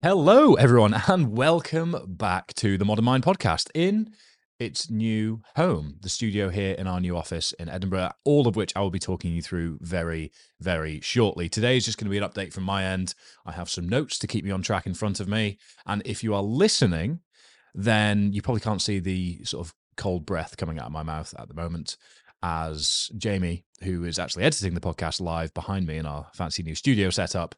Hello, everyone, and welcome back to the Modern Mind podcast in its new home, the studio here in our new office in Edinburgh, all of which I will be talking you through very, very shortly. Today is just going to be an update from my end. I have some notes to keep me on track in front of me. And if you are listening, then you probably can't see the sort of cold breath coming out of my mouth at the moment as Jamie, who is actually editing the podcast live behind me in our fancy new studio setup,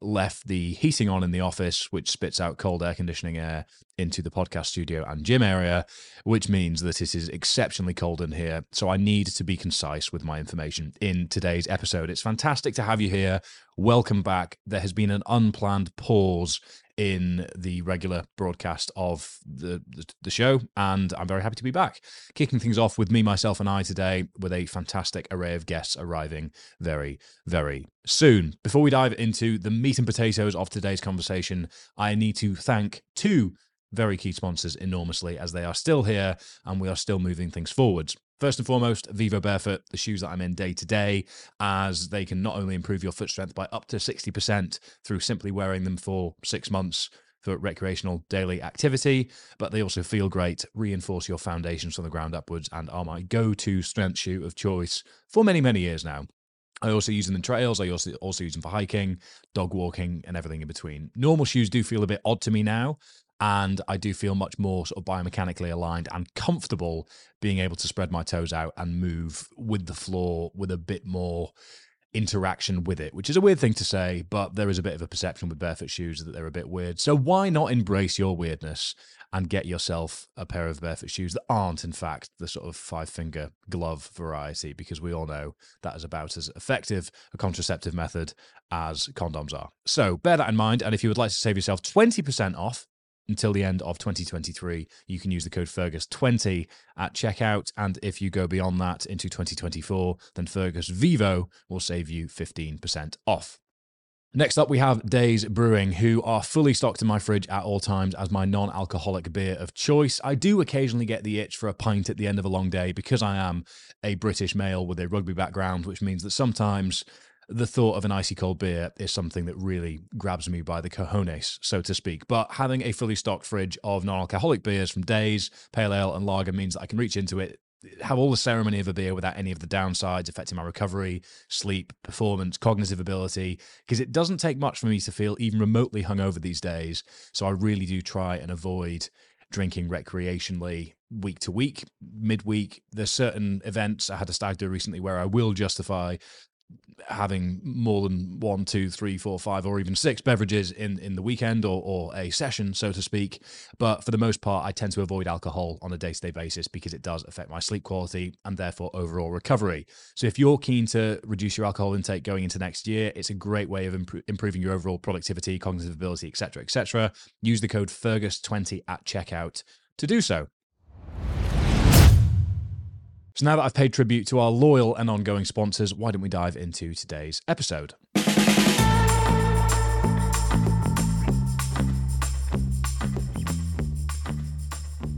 left the heating on in the office, which spits out cold air conditioning air into the podcast studio and gym area, which means that it is exceptionally cold in here. So I need to be concise with my information in today's episode. It's fantastic to have you here. Welcome back. There has been an unplanned pause in the regular broadcast of the, the, the show, and I'm very happy to be back. Kicking things off with me, myself, and I today with a fantastic array of guests arriving very, very soon. Before we dive into the meat and potatoes of today's conversation, I need to thank two very key sponsors enormously as they are still here and we are still moving things forwards. First and foremost, Vivobarefoot, the shoes that I'm in day to day, as they can not only improve your foot strength by up to 60% through simply wearing them for six months for recreational daily activity, but they also feel great, reinforce your foundations from the ground upwards, and are my go to strength shoe of choice for many, many years now. I also use them in trails. I also also use them for hiking, dog walking, and everything in between. Normal shoes do feel a bit odd to me now, and I do feel much more sort of biomechanically aligned and comfortable being able to spread my toes out and move with the floor with a bit more interaction with it, which is a weird thing to say, but there is a bit of a perception with barefoot shoes that they're a bit weird. So why not embrace your weirdness and get yourself a pair of barefoot shoes that aren't, in fact, the sort of five finger glove variety? Because we all know that is about as effective a contraceptive method as condoms are. So bear that in mind. And if you would like to save yourself 20% off, until the end of 2023. You can use the code Fergus20 at checkout. And if you go beyond that into 2024, then Fergus Vivo will save you 15% off. Next up, we have Days Brewing, who are fully stocked in my fridge at all times as my non alcoholic beer of choice. I do occasionally get the itch for a pint at the end of a long day because I am a British male with a rugby background, which means that sometimes the thought of an icy cold beer is something that really grabs me by the cojones, so to speak. But having a fully stocked fridge of non alcoholic beers from Days, Pale Ale, and Lager means that I can reach into it, have all the ceremony of a beer without any of the downsides affecting my recovery, sleep, performance, cognitive ability, because it doesn't take much for me to feel even remotely hungover these days. So I really do try and avoid drinking recreationally week to week, midweek. There's certain events I had a stag do recently where I will justify having more than one, two, three, four, five, or even six beverages in, in the weekend or, or a session, so to speak. But for the most part, I tend to avoid alcohol on a day to day basis because it does affect my sleep quality and therefore overall recovery. So if you're keen to reduce your alcohol intake going into next year, it's a great way of imp- improving your overall productivity, cognitive ability, etc., etc. Use the code Fergus20 at checkout to do so. So now that I've paid tribute to our loyal and ongoing sponsors, why don't we dive into today's episode?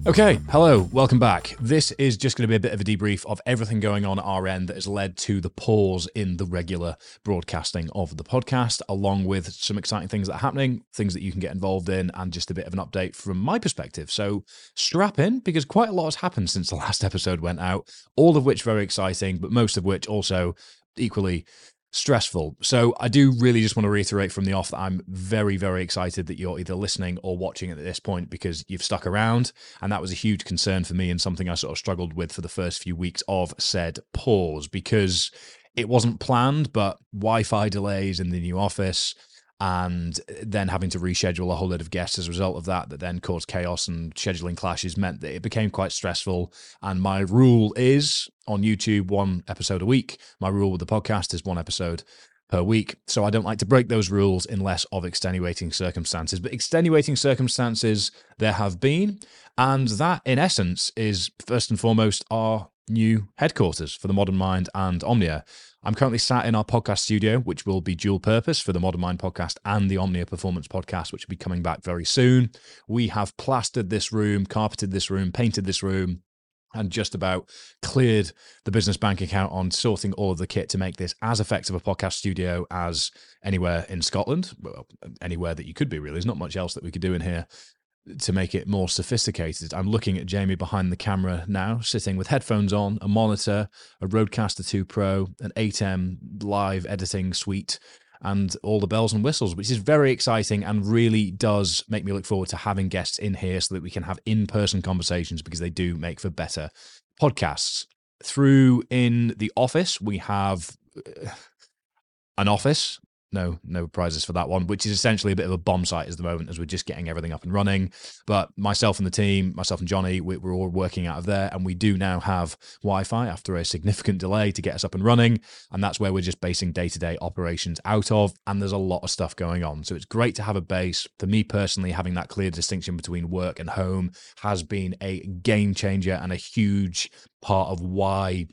Okay, hello, welcome back. This is just going to be a bit of a debrief of everything going on at our end that has led to the pause in the regular broadcasting of the podcast, along with some exciting things that are happening, things that you can get involved in, and just a bit of an update from my perspective. So strap in because quite a lot has happened since the last episode went out, all of which very exciting, but most of which also equally stressful. So I do really just want to reiterate from the off that I'm very, very excited that you're either listening or watching at this point because you've stuck around. And that was a huge concern for me and something I sort of struggled with for the first few weeks of said pause because it wasn't planned, but Wi Fi delays in the new office and then having to reschedule a whole load of guests as a result of that that then caused chaos and scheduling clashes meant that it became quite stressful. And my rule is on youtube one episode a week. My rule with the podcast is one episode per week. So i don't like to break those rules unless of extenuating circumstances. But extenuating circumstances there have been. And that in essence is first and foremost our new headquarters for the modern mind and omnia I'm currently sat in our podcast studio, which will be dual purpose for the Modern Mind podcast and the Omnia Performance podcast, which will be coming back very soon. We have plastered this room, carpeted this room, painted this room, and just about cleared the business bank account on sorting all of the kit to make this as effective a podcast studio as anywhere in Scotland. Well, anywhere that you could be, really. There's not much else that we could do in here to make it more sophisticated. I'm looking at Jamie behind the camera now, sitting with headphones on, a monitor, a Rodecaster 2 Pro, an ATEM live editing suite, and all the bells and whistles, which is very exciting and really does make me look forward to having guests in here so that we can have in person conversations because they do make for better podcasts. Through in the office, we have uh, an office no no prizes for that one which is essentially a bit of a bomb site at the moment as we're just getting everything up and running. But myself and the team myself and johnny we, are all working out of there and we do now have wi-fi after a significant delay to get us up and running and that's where we're just basing day-to-day operations out of and there's a lot of stuff going on. So it's great to have a base. For me personally having that clear distinction between work and home has been a game changer and a huge part of why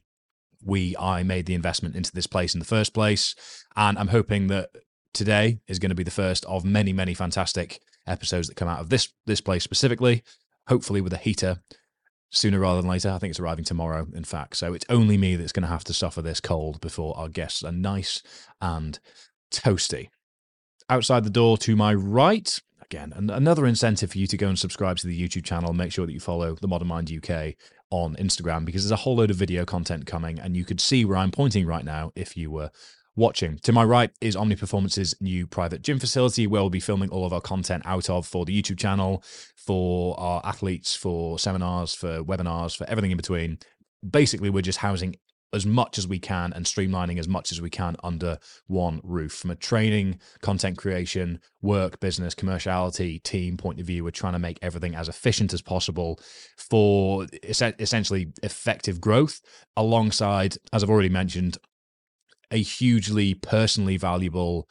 we I made the investment into this place in the first place. And I'm hoping that today is going to be the first of many, many fantastic episodes that come out of this this place specifically. Hopefully with a heater sooner rather than later. I think it's arriving tomorrow, in fact. So it's only me that's going to have to suffer this cold before our guests are nice and toasty. Outside the door to my right, again, another incentive for you to go and subscribe to the YouTube channel. Make sure that you follow the Modern Mind UK on Instagram because there's a whole load of video content coming, and you could see where I'm pointing right now if you were watching. To my right is Omnia Performance's new private gym facility where we'll be filming all of our content out of for the YouTube channel, for our athletes, for seminars, for webinars, for everything in between. Basically, we're just housing as much as we can and streamlining as much as we can under one roof. From a training, content creation, work, business, commerciality, team point of view, we're trying to make everything as efficient as possible for essentially effective growth alongside, as I've already mentioned, a hugely personally valuable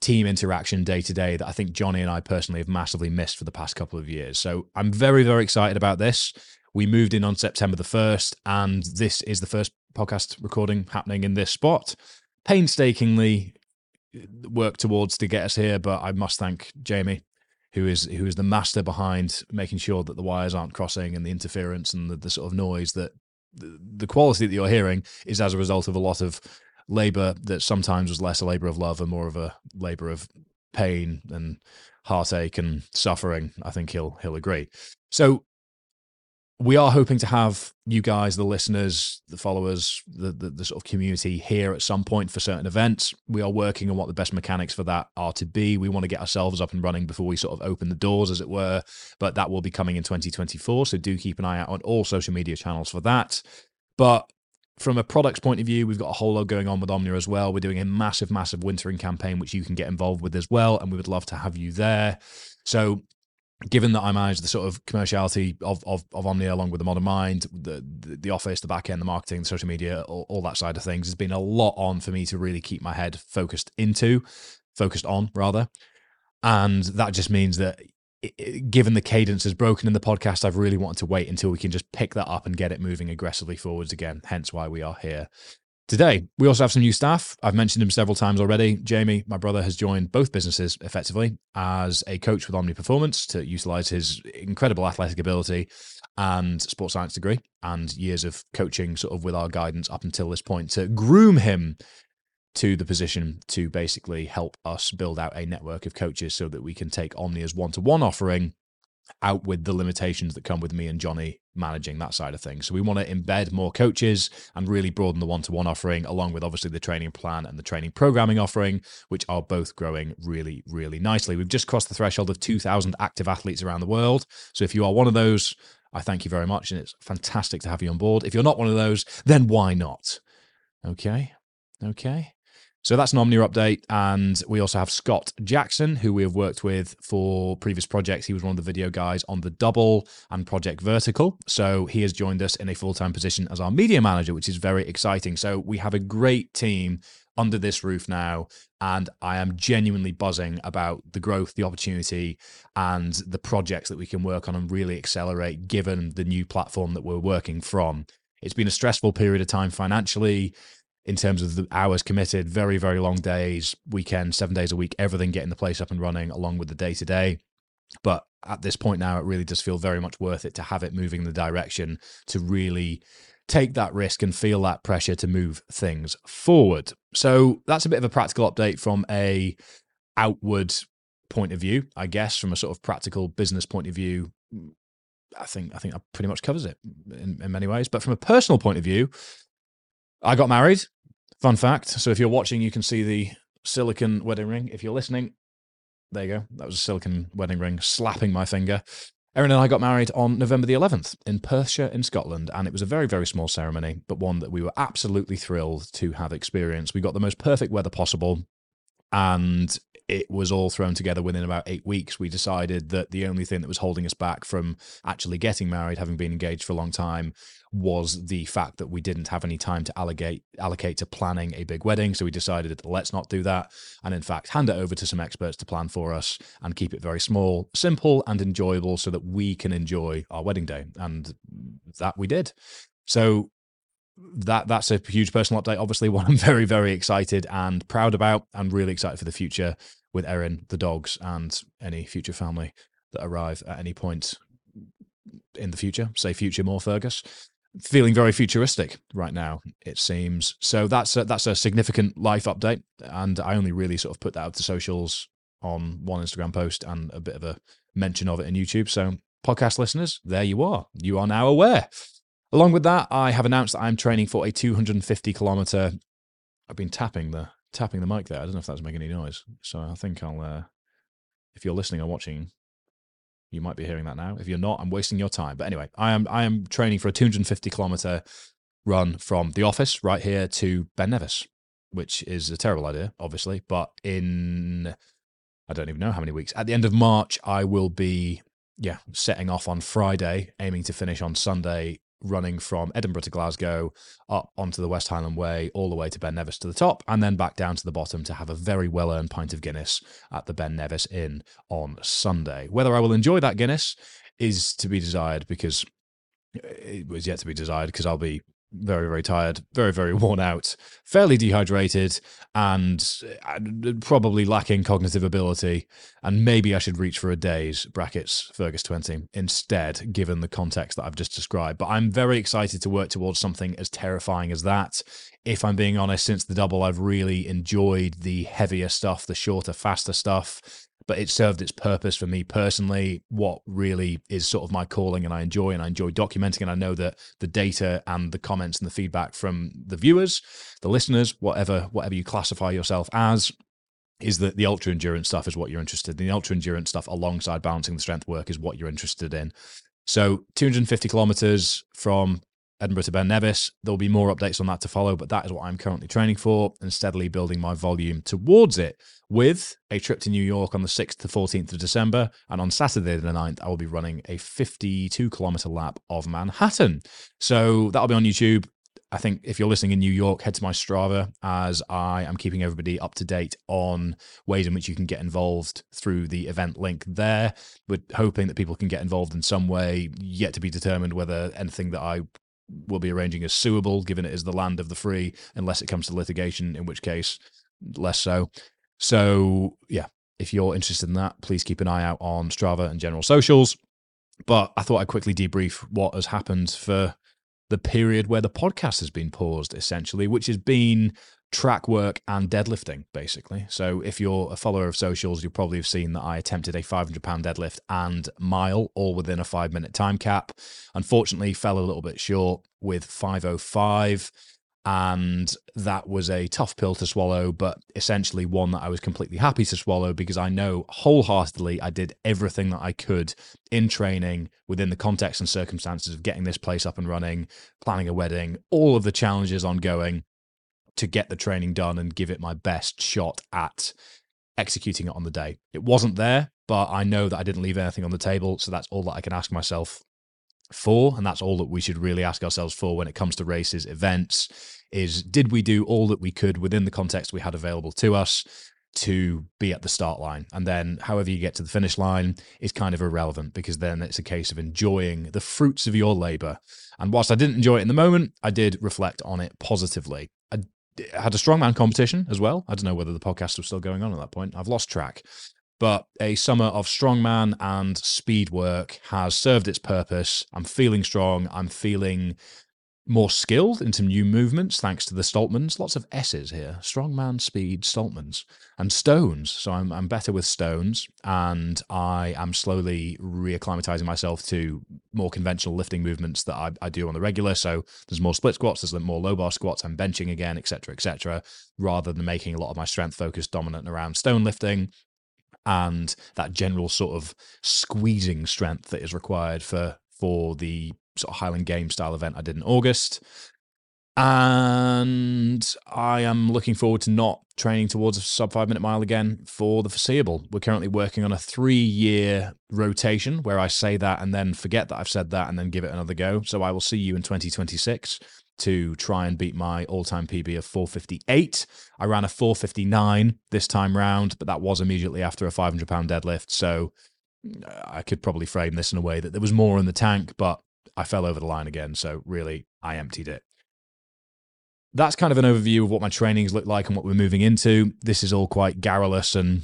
team interaction day to day that I think Johnny and I personally have massively missed for the past couple of years. So I'm very, very excited about this. We moved in on September the 1st, and this is the first podcast recording happening in this spot. Painstakingly worked towards to get us here, but I must thank Jamie, who is who is the master behind making sure that the wires aren't crossing and the interference and the, the sort of noise that the, the quality that you're hearing is as a result of a lot of labor that sometimes was less a labor of love and more of a labor of pain and heartache and suffering. I think he'll he'll agree. So we are hoping to have you guys, the listeners, the followers, the, the, the sort of community here at some point for certain events. We are working on what the best mechanics for that are to be. We want to get ourselves up and running before we sort of open the doors, as it were. But that will be coming in 2024. So do keep an eye out on all social media channels for that. But from a products point of view, we've got a whole lot going on with Omnia as well. We're doing a massive, massive wintering campaign, which you can get involved with as well. And we would love to have you there. So given that I manage the sort of commerciality of, of, of Omnia along with the Modern Mind, the, the, the office, the back end, the marketing, the social media, all, all that side of things, has been a lot on for me to really keep my head focused into, focused on rather, and that just means that. given the cadence is broken in the podcast, I've really wanted to wait until we can just pick that up and get it moving aggressively forwards again. Hence why we are here Today, we also have some new staff. I've mentioned him several times already. Jamie, my brother, has joined both businesses effectively as a coach with Omnia Performance to utilize his incredible athletic ability and sports science degree and years of coaching, sort of with our guidance up until this point, to groom him to the position to basically help us build out a network of coaches so that we can take Omnia's one to one offering out with the limitations that come with me and Johnny managing that side of things. So we want to embed more coaches and really broaden the one-to-one offering along with obviously the training plan and the training programming offering, which are both growing really, really nicely. We've just crossed the threshold of 2,000 active athletes around the world. So if you are one of those, I thank you very much. And it's fantastic to have you on board. If you're not one of those, then why not? Okay. Okay. So that's an Omnia update. And we also have Scott Jackson, who we have worked with for previous projects. He was one of the video guys on The Double and Project Vertical. So he has joined us in a full time position as our media manager, which is very exciting. So we have a great team under this roof now. And I am genuinely buzzing about the growth, the opportunity, and the projects that we can work on and really accelerate given the new platform that we're working from. It's been a stressful period of time financially in terms of the hours committed, very, very long days, weekends, seven days a week, everything getting the place up and running along with the day to day. But at this point now, it really does feel very much worth it to have it moving in the direction to really take that risk and feel that pressure to move things forward. So that's a bit of a practical update from a outward point of view, I guess, from a sort of practical business point of view. I think I think that pretty much covers it in, in many ways. But from a personal point of view, I got married. Fun fact. So if you're watching, you can see the silicon wedding ring. If you're listening, there you go. That was a silicon wedding ring slapping my finger. Erin and I got married on November the 11th in Perthshire in Scotland, and it was a very, very small ceremony, but one that we were absolutely thrilled to have experienced. We got the most perfect weather possible, and it was all thrown together within about eight weeks. We decided that the only thing that was holding us back from actually getting married, having been engaged for a long time, was the fact that we didn't have any time to allocate allocate to planning a big wedding. So we decided let's not do that, and in fact hand it over to some experts to plan for us and keep it very small, simple, and enjoyable, so that we can enjoy our wedding day. And that we did. So that that's a huge personal update. Obviously, one I'm very very excited and proud about, and really excited for the future with Erin, the dogs, and any future family that arrive at any point in the future. Say future more Fergus. Feeling very futuristic right now, it seems. So that's a, that's a significant life update, and I only really sort of put that out to socials on one Instagram post and a bit of a mention of it in YouTube. So podcast listeners, there you are. You are now aware. Along with that, I have announced that I'm training for a 250 kilometer. I've been tapping the tapping the mic there. I don't know if that's making any noise. So I think I'll. Uh, if you're listening or watching, you might be hearing that now. If you're not, I'm wasting your time. But anyway, I am I am training for a 250 kilometer run from the office right here to Ben Nevis, which is a terrible idea, obviously. But in I don't even know how many weeks. At the end of March, I will be yeah setting off on Friday, aiming to finish on Sunday running from Edinburgh to Glasgow, up onto the West Highland Way, all the way to Ben Nevis to the top, and then back down to the bottom to have a very well earned pint of Guinness at the Ben Nevis Inn on Sunday. Whether I will enjoy that Guinness is to be desired because it was yet to be desired because I'll be very, very tired, very, very worn out, fairly dehydrated, and probably lacking cognitive ability. And maybe I should reach for a Days brackets Fergus 20 instead, given the context that I've just described. But I'm very excited to work towards something as terrifying as that. If I'm being honest, since the double, I've really enjoyed the heavier stuff, the shorter, faster stuff but it served its purpose for me personally. What really is sort of my calling, and I enjoy, and I enjoy documenting. And I know that the data and the comments and the feedback from the viewers, the listeners, whatever whatever you classify yourself as, is that the ultra endurance stuff is what you're interested in. The ultra endurance stuff alongside balancing the strength work is what you're interested in. So 250 kilometers from Edinburgh to Ben Nevis. There'll be more updates on that to follow, but that is what I'm currently training for and steadily building my volume towards it with a trip to New York on the 6th to 14th of December. And on Saturday the 9th, I will be running a 52 kilometer lap of Manhattan. So that'll be on YouTube. I think if you're listening in New York, head to my Strava as I am keeping everybody up to date on ways in which you can get involved through the event link there. We're hoping that people can get involved in some way, yet to be determined whether anything that I will be arranging as suable, given it is the land of the free, unless it comes to litigation, in which case, less so. So, yeah, if you're interested in that, please keep an eye out on Strava and general socials. But I thought I'd quickly debrief what has happened for the period where the podcast has been paused, essentially, which has been track work and deadlifting, basically. So if you're a follower of socials, you'll probably have seen that I attempted a 500 pound deadlift and mile, all within a five minute time cap. Unfortunately, fell a little bit short with 505. And that was a tough pill to swallow, but essentially one that I was completely happy to swallow because I know wholeheartedly I did everything that I could in training within the context and circumstances of getting this place up and running, planning a wedding, all of the challenges ongoing to get the training done and give it my best shot at executing it on the day. It wasn't there, but I know that I didn't leave anything on the table. So that's all that I can ask myself for. And that's all that we should really ask ourselves for when it comes to races, events is did we do all that we could within the context we had available to us? to be at the start line. And then however you get to the finish line is kind of irrelevant because then it's a case of enjoying the fruits of your labor. And whilst I didn't enjoy it in the moment, I did reflect on it positively. Had a strongman competition as well. I don't know whether the podcast was still going on at that point. I've lost track. But a summer of strongman and speed work has served its purpose. I'm feeling strong. I'm feeling more skilled in some new movements thanks to the Stoltmans. Lots of S's here. Strongman, speed, Stoltmans, and stones. So I'm, I'm better with stones, and I am slowly reacclimatizing myself to more conventional lifting movements that I, I do on the regular. So there's more split squats, there's more low bar squats, I'm benching again, etc., etc., rather than making a lot of my strength focus dominant around stone lifting and that general sort of squeezing strength that is required for for the sort of Highland Game style event I did in August. And I am looking forward to not training towards a sub five minute mile again for the foreseeable. We're currently working on a three year rotation where I say that and then forget that I've said that and then give it another go. So I will see you in 2026 to try and beat my all time PB of 458. I ran a 459 this time round, but that was immediately after a 500 pound deadlift. So uh, I could probably frame this in a way that there was more in the tank, but I fell over the line again. So really, I emptied it. That's kind of an overview of what my trainings look like and what we're moving into. This is all quite garrulous and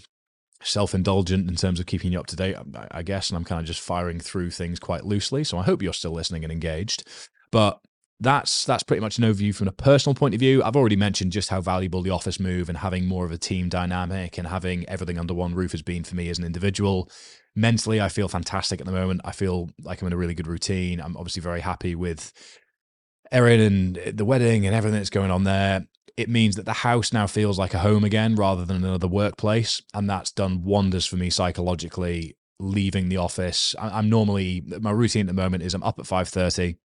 self indulgent in terms of keeping you up to date, um, I guess. And I'm kind of just firing through things quite loosely. So I hope you're still listening and engaged. But that's that's pretty much an overview from a personal point of view. I've already mentioned just how valuable the office move and having more of a team dynamic and having everything under one roof has been for me as an individual mentally, I feel fantastic at the moment. I feel like I'm in a really good routine. I'm obviously very happy with Erin and eh, the wedding and everything that's going on there. It means that the house now feels like a home again rather than another workplace. And that's done wonders for me psychologically leaving the office. I'm normally my routine at the moment is I'm up at 5:30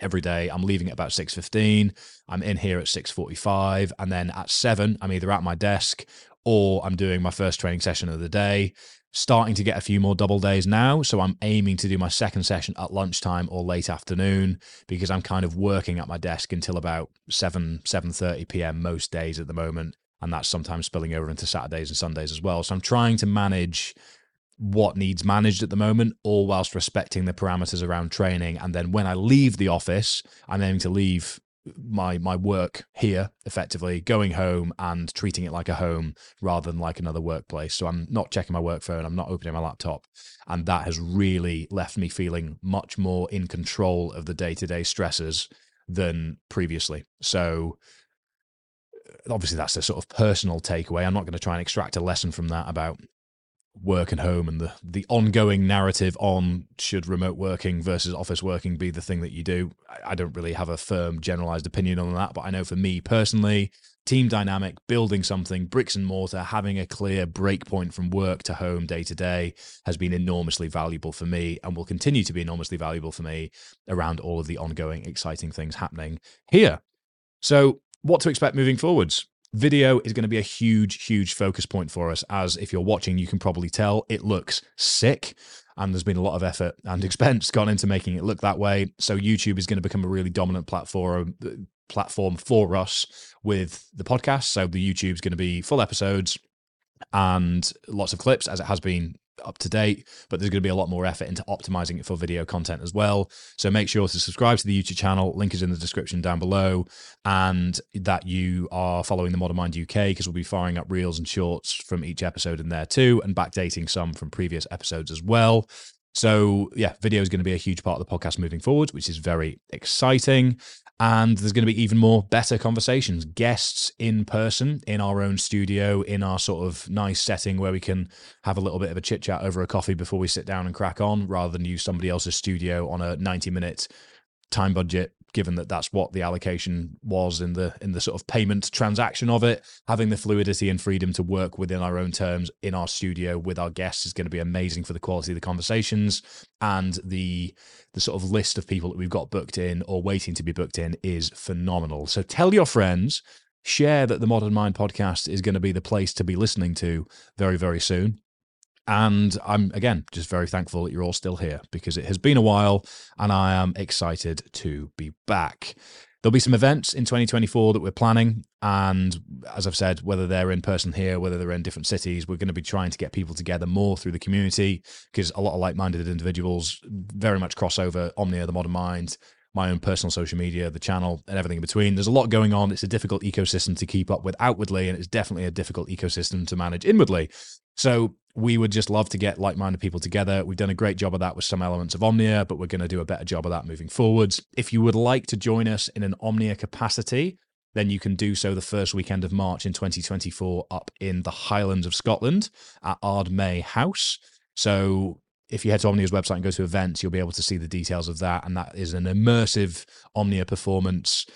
every day. I'm leaving at about 6:15. I'm in here at 6:45 and then at 7 I'm either at my desk or I'm doing my first training session of the day starting to get a few more double days now. So I'm aiming to do my second session at lunchtime or late afternoon because I'm kind of working at my desk until about 7, 7.30 p.m. most days at the moment. And that's sometimes spilling over into Saturdays and Sundays as well. So I'm trying to manage what needs managed at the moment, all whilst respecting the parameters around training. And then when I leave the office, I'm aiming to leave my my work here effectively going home and treating it like a home rather than like another workplace. So i'm not checking my work phone i'm not opening my laptop. And that has really left me feeling much more in control of the day-to-day stresses than previously. So obviously that's a sort of personal takeaway. I'm not going to try and extract a lesson from that about work and home and the the ongoing narrative on should remote working versus office working be the thing that you do. I, I, don't really have a firm generalized opinion on that but i know for me personally team dynamic building something bricks and mortar having a clear break point from work to home day to day has been enormously valuable for me and will continue to be enormously valuable for me around all of the ongoing exciting things happening here. So what to expect moving forwards Video is going to be a huge, huge focus point for us. As if you're watching, you can probably tell it looks sick. And there's been a lot of effort and expense gone into making it look that way. So YouTube is going to become a really dominant platform uh, platform for us with the podcast. So the YouTube is going to be full episodes and lots of clips, as it has been up to date, but there's going to be a lot more effort into optimizing it for video content as well. So make sure to subscribe to the YouTube channel. Link is in the description down below, and that you are following the Modern Mind UK because we'll be firing up reels and shorts from each episode in there too, and backdating some from previous episodes as well. So, yeah, video is going to be a huge part of the podcast moving forward, which is very exciting. And there's going to be even more better conversations, guests in person in our own studio, in our sort of nice setting where we can have a little bit of a chit chat over a coffee before we sit down and crack on rather than use somebody else's studio on a 90 minute time budget given that that's what the allocation was in the in the sort of payment transaction of it. Having the fluidity and freedom to work within our own terms in our studio with our guests is going to be amazing for the quality of the conversations. And the the sort of list of people that we've got booked in or waiting to be booked in is phenomenal. So tell your friends share that the modern mind podcast is going to be the place to be listening to very very soon and I'm, again, just very thankful that you're all still here because it has been a while and I am excited to be back. There'll be some events in 2024 that we're planning. And as I've said, whether they're in person here, whether they're in different cities, we're going to be trying to get people together more through the community because a lot of like minded individuals very much cross over Omnia, the modern mind my own personal social media, the channel, and everything in between. There's a lot going on. It's a difficult ecosystem to keep up with outwardly, and it's definitely a difficult ecosystem to manage inwardly. So we would just love to get like-minded people together. We've done a great job of that with some elements of Omnia, but we're going to do a better job of that moving forwards. If you would like to join us in an Omnia capacity, then you can do so the first weekend of March in 2024 up in the Highlands of Scotland at Ardmay House. So if you head to Omnia's website and go to events, you'll be able to see the details of that. And that is an immersive Omnia performance.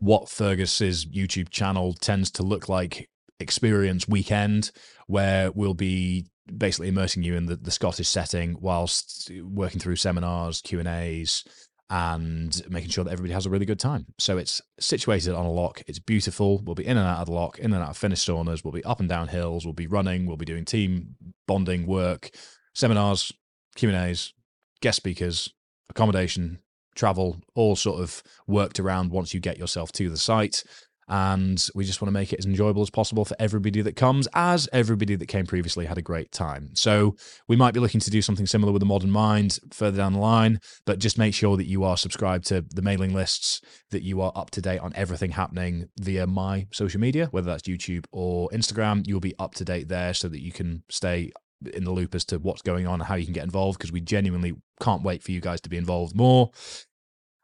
What Fergus's YouTube channel tends to look like experience weekend, where we'll be basically immersing you in the, the Scottish setting whilst working through seminars, Q and A's, and making sure that everybody has a really good time. So it's situated on a loch. It's beautiful. We'll be in and out of the loch, in and out of Finnish saunas. We'll be up and down hills. We'll be running. We'll be doing team bonding work, seminars, Q and A's, guest speakers, accommodation, travel, all sort of worked around once you get yourself to the site. And we just want to make it as enjoyable as possible for everybody that comes as everybody that came previously had a great time. So we might be looking to do something similar with the modern mind further down the line but just make sure that you are subscribed to the mailing lists that you are up to date on everything happening via my social media whether that's youtube or instagram. You'll be up to date there so that you can stay in the loop as to what's going on and how you can get involved because we genuinely can't wait for you guys to be involved more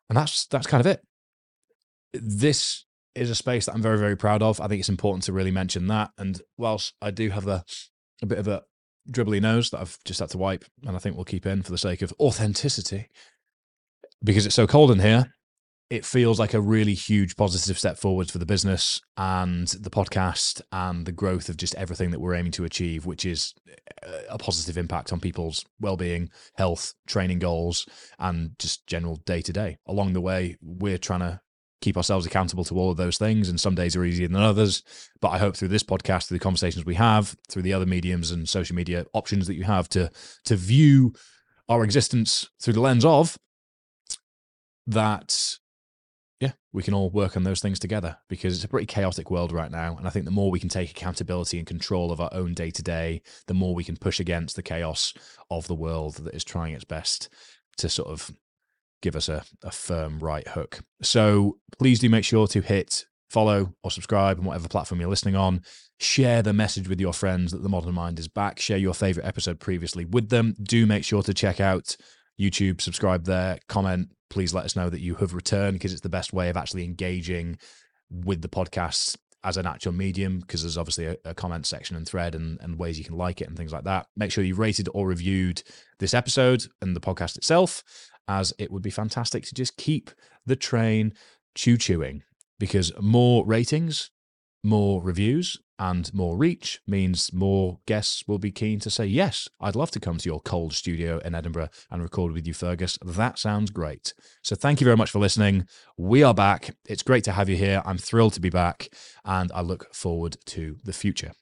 and that's that's kind of it this is a space that I'm very, very proud of. I think it's important to really mention that. And whilst I do have a, a bit of a dribbly nose that I've just had to wipe, and I think we'll keep in for the sake of authenticity, because it's so cold in here, it feels like a really huge positive step forward for the business and the podcast and the growth of just everything that we're aiming to achieve, which is uh, a positive impact on people's well-being, health, training goals, and just general day to day. Along the way, we're trying to keep ourselves accountable to all of those things. And some days are easier than others. But I hope through this podcast, through the conversations we have, through the other mediums and social media options that you have to to view our existence through the lens of that we can all work on those things together because it's a pretty chaotic world right now. And I think the more we can take accountability and control of our own day to day, the more we can push against the chaos of the world that is trying its best to sort of give us a, a firm right hook. So please do make sure to hit follow or subscribe on whatever platform you're listening on. Share the message with your friends that the Modern Mind is back. Share your favorite episode previously with them. Do make sure to check out YouTube, subscribe there, comment. Please let us know that you have returned because it's the best way of actually engaging with the podcast as an actual medium because there's obviously a, a, comment section and thread and, and ways you can like it and things like that. Make sure you rated or reviewed this episode and the podcast itself as it would be fantastic to just keep the train choo chewing because more ratings, more reviews, and more reach means more guests will be keen to say, Yes, I'd love to come to your cold studio in Edinburgh and record with you, Fergus. That sounds great. So thank you very much for listening. We are back. It's great to have you here. I'm thrilled to be back, and I look forward to the future.